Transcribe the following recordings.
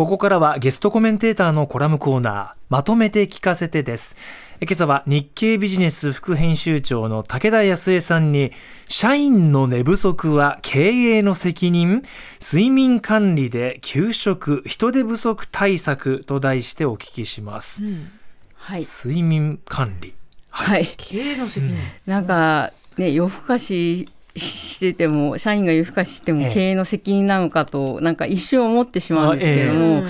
ここからはゲストコメンテーターのコラムコーナー、まとめて聞かせてです。今朝は日経ビジネス副編集長の武田康江さんに、社員の寝不足は経営の責任睡眠管理で給食人手不足対策と題してお聞きします。うん、はい。睡眠管理。はい。経営の責任。なんか、ね、夜更かししてても社員が夜更かししても経営の責任なのかとなんか一瞬思ってしまうんですけども、えー、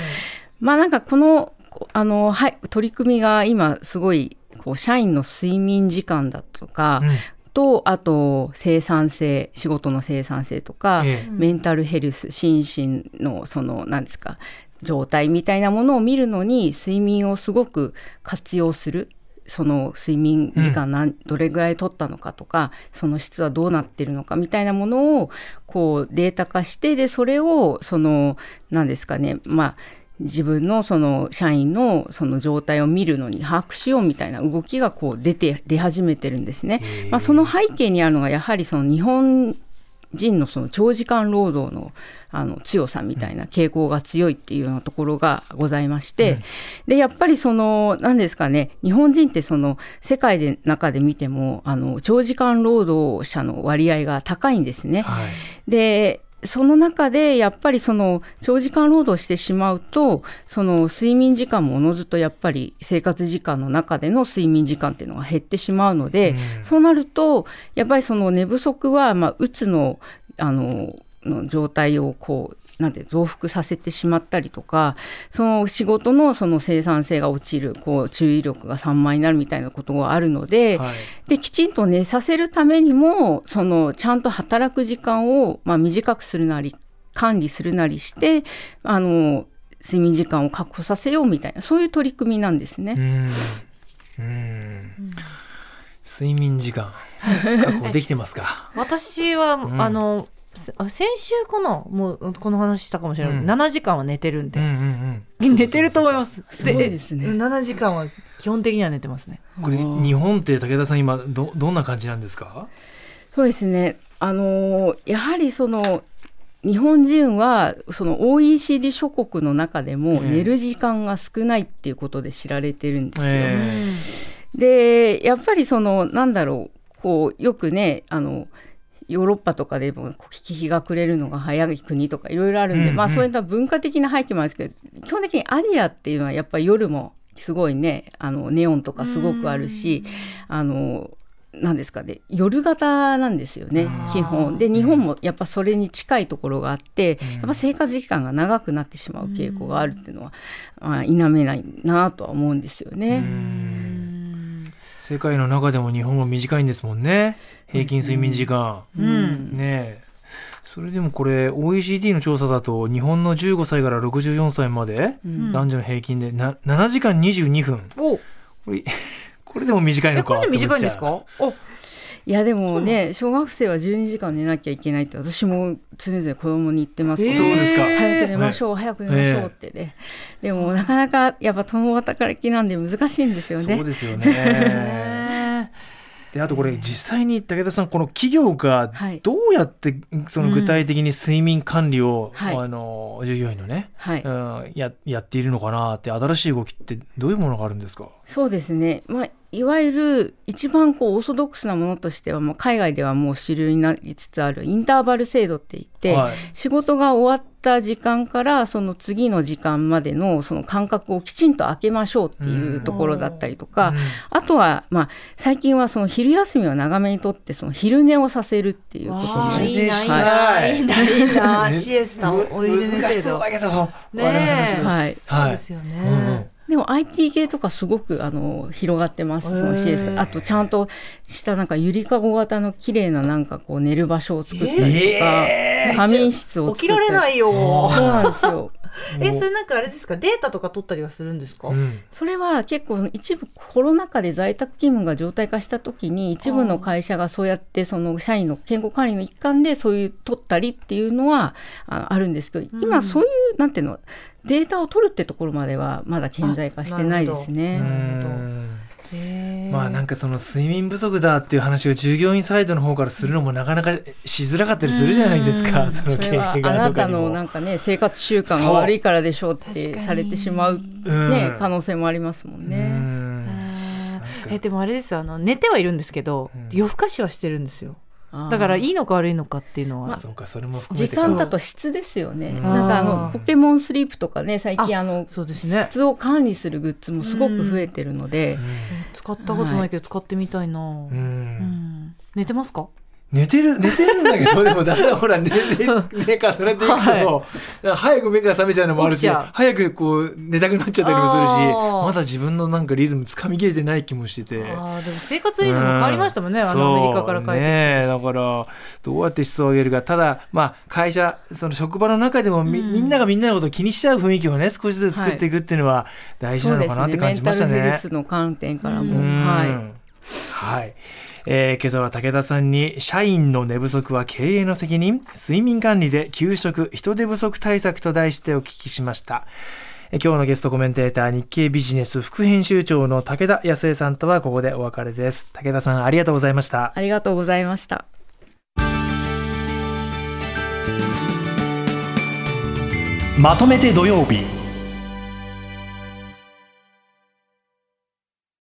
まあなんかこのあの、はい、取り組みが今すごいこう社員の睡眠時間だとか、うん。とあと生産性仕事の生産性とか、ええ、メンタルヘルス心身のその何ですか状態みたいなものを見るのに睡眠をすごく活用するその睡眠時間何、うん、どれぐらい取ったのかとかその質はどうなってるのかみたいなものをこうデータ化してでそれをその何ですかねまあ自分のその社員のその状態を見るのに把握しようみたいな動きがこう出て出始めてるんですね。まあ、その背景にあるのがやはりその日本人のその長時間労働のあの強さみたいな傾向が強いっていうようなところがございまして、うん、でやっぱりその何ですかね日本人ってその世界で中で見てもあの長時間労働者の割合が高いんですね。はい、でその中でやっぱりその長時間労働してしまうとその睡眠時間もおのずとやっぱり生活時間の中での睡眠時間っていうのが減ってしまうので、うん、そうなるとやっぱりその寝不足はまあうつのあのの状態をこうなんて増幅させてしまったりとかその仕事のその生産性が落ちるこう注意力が散漫になるみたいなことがあるのではい、できちんと寝させるためにもそのちゃんと働く時間を、まあ、短くするなり管理するなりしてあの睡眠時間を確保させようみたいなそういう取り組みなんですね。うん。うん。睡眠時間確保できてますか？私は、うん、あの先週かな？もうこの話したかもしれない、うん、7時間は寝てるんで、うんうんうん、寝てると思います。すごいですね。7時間は基本的には寝てますね。これ日本って武田さん今どどんな感じなんですか？そうですね。あのやはりその日本人はその OECD 諸国の中でも寝る時間が少ないっていうことで知られてるんですよ。えー、でやっぱりそのなんだろう。こうよくねあのヨーロッパとかでも日が暮れるのが早い国とかいろいろあるんで、うんうん、まあそういった文化的な背景もあるんですけど基本的にアジアっていうのはやっぱり夜もすごいねあのネオンとかすごくあるし、あのなんですかね夜型なんですよね基本。で日本もやっぱそれに近いところがあって、やっぱ生活時間が長くなってしまう傾向があるっていうのは、まあ、否めないなとは思うんですよね。世界の中でも日本は短いんですもんね。平均睡眠時間、うん、ねそれでもこれ OECD の調査だと日本の15歳から64歳まで、男女の平均でな7時間22分。これ これでも短いのかこれで短いんですか？いやでもね小学生は12時間寝なきゃいけないって私も常々子供に言ってますけど、えー、そうですか早く寝ましょう、はい、早く寝ましょうってね、えー、でもなかなかやっぱ共働きなんで難しいんですよね。そうですよね。であとこれ実際に武田さんこの企業がどうやってその具体的に睡眠管理を、はい、あの従業員のね、はい、うん、ややっているのかなって新しい動きってどういうものがあるんですか？そうですね、まあ、いわゆる一番こうオーソドックスなものとしては、まあ、海外ではもう主流になりつつあるインターバル制度って言って、はい、仕事が終わった時間からその次の時間までのその間隔をきちんと空けましょうっていうところだったりとか、うん、あとは、まあ、最近はその昼休みを長めにとってその昼寝をさせるっていうこともいいないいな。い。いなシエスタ難しそうだけどねはい、そうですよね、うんでも IT 系とかすごくあの広がってます、その CS。あとちゃんとしたなんかゆりかご型の綺麗ななんかこう寝る場所を作ったりとか、えー、仮眠室を作ったり。起きられないよ。そうなんですよ。えそれなんかあれですか？データとか取ったりはするんですか、うん、それは結構一部コロナ禍で在宅勤務が常態化した時に一部の会社がそうやってその社員の健康管理の一環でそういう取ったりっていうのはああるんですけど今そういう、うん、なんていうの？データを取るってところまではまだ顕在化してないですね。まあなんかその睡眠不足だっていう話を従業員サイドの方からするのもなかなかしづらかったりするじゃないですか、その経営があなたのなんかね生活習慣が悪いからでしょうってされてしまうね可能性もありますもんね。えでもあれですあの寝てはいるんですけど、夜更かしはしてるんですよ。だからいいのか悪いのかっていうのは、まあ、そうかそれも時間だと質ですよね、なんかあのポケモンスリープとかね最近あのそうですね。質を管理するグッズもすごく増えてるので、使ったことないけど使ってみたいな、うん。寝てますか？寝てる、寝てるんだけど、でもだんだんほら、寝、寝、寝重ねていくと、はい、早く目が覚めちゃうのもあるし、早くこう、寝たくなっちゃったりもするし、まだ自分のなんかリズムつかみきれてない気もしてて。ああ、でも生活リズム変わりましたもんね、うん、あのアメリカから帰ってねだから、どうやって質を上げるか。ただ、まあ、会社、その職場の中でもみ、うん、みんながみんなのことを気にしちゃう雰囲気をね、少しずつ作っていくっていうのは大事なのかなって感じましたね。ねメンタルヘルスの観点からも。はい。はい。えー、今朝は武田さんに社員の寝不足は経営の責任睡眠管理で給食人手不足対策と題してお聞きしました。今日のゲストコメンテーター日経ビジネス副編集長の武田康江さんとはここでお別れです。武田さんありがとうございました。ありがとうございました。まとめて土曜日